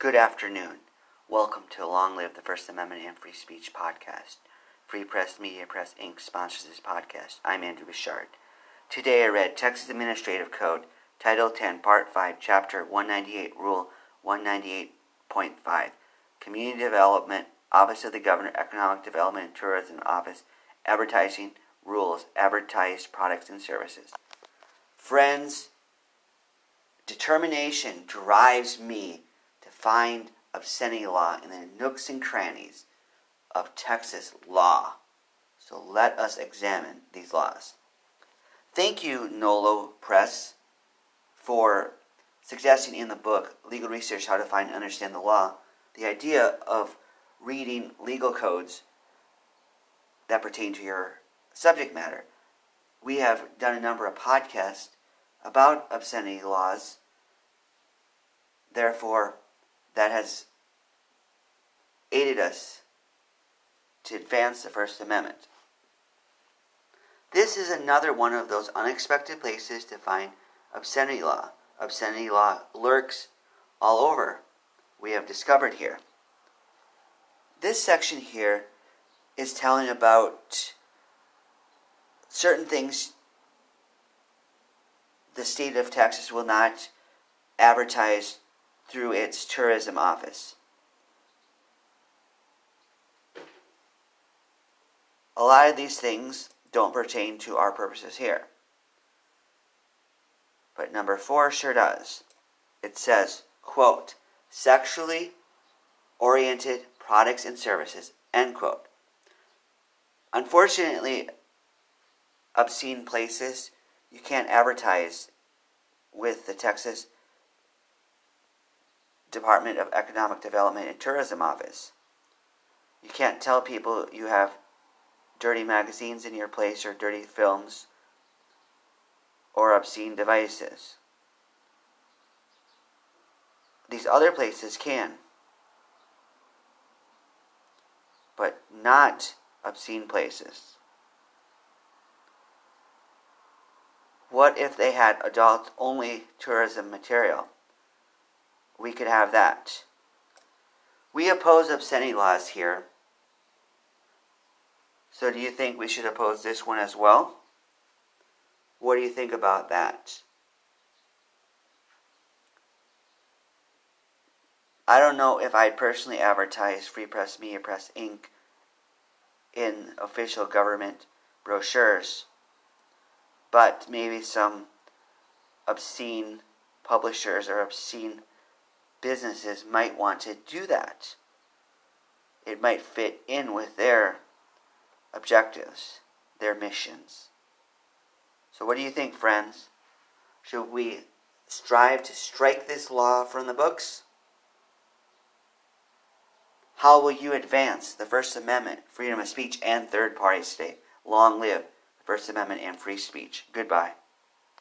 Good afternoon. Welcome to Long Live the First Amendment and Free Speech podcast. Free Press Media Press Inc. sponsors this podcast. I'm Andrew Bouchard. Today I read Texas Administrative Code, Title 10, Part 5, Chapter 198, Rule 198.5, Community Development, Office of the Governor, Economic Development and Tourism Office, Advertising Rules, Advertised Products and Services. Friends, determination drives me find obscenity law in the nooks and crannies of Texas law. So let us examine these laws. Thank you, Nolo Press, for suggesting in the book Legal Research How to Find and Understand the Law the idea of reading legal codes that pertain to your subject matter. We have done a number of podcasts about obscenity laws. Therefore, that has aided us to advance the First Amendment. This is another one of those unexpected places to find obscenity law. Obscenity law lurks all over, we have discovered here. This section here is telling about certain things the state of Texas will not advertise through its tourism office. A lot of these things don't pertain to our purposes here. But number four sure does. It says, quote, sexually oriented products and services, end quote. Unfortunately, obscene places you can't advertise with the Texas Department of Economic Development and Tourism office. You can't tell people you have dirty magazines in your place or dirty films or obscene devices. These other places can, but not obscene places. What if they had adult only tourism material? We could have that. We oppose obscenity laws here. So, do you think we should oppose this one as well? What do you think about that? I don't know if I'd personally advertise Free Press Media Press Inc. in official government brochures but maybe some obscene publishers or obscene businesses might want to do that. It might fit in with their objectives, their missions. So, what do you think, friends? Should we strive to strike this law from the books? How will you advance the First Amendment, freedom of speech, and third party state? Long live the First Amendment and free speech. Goodbye.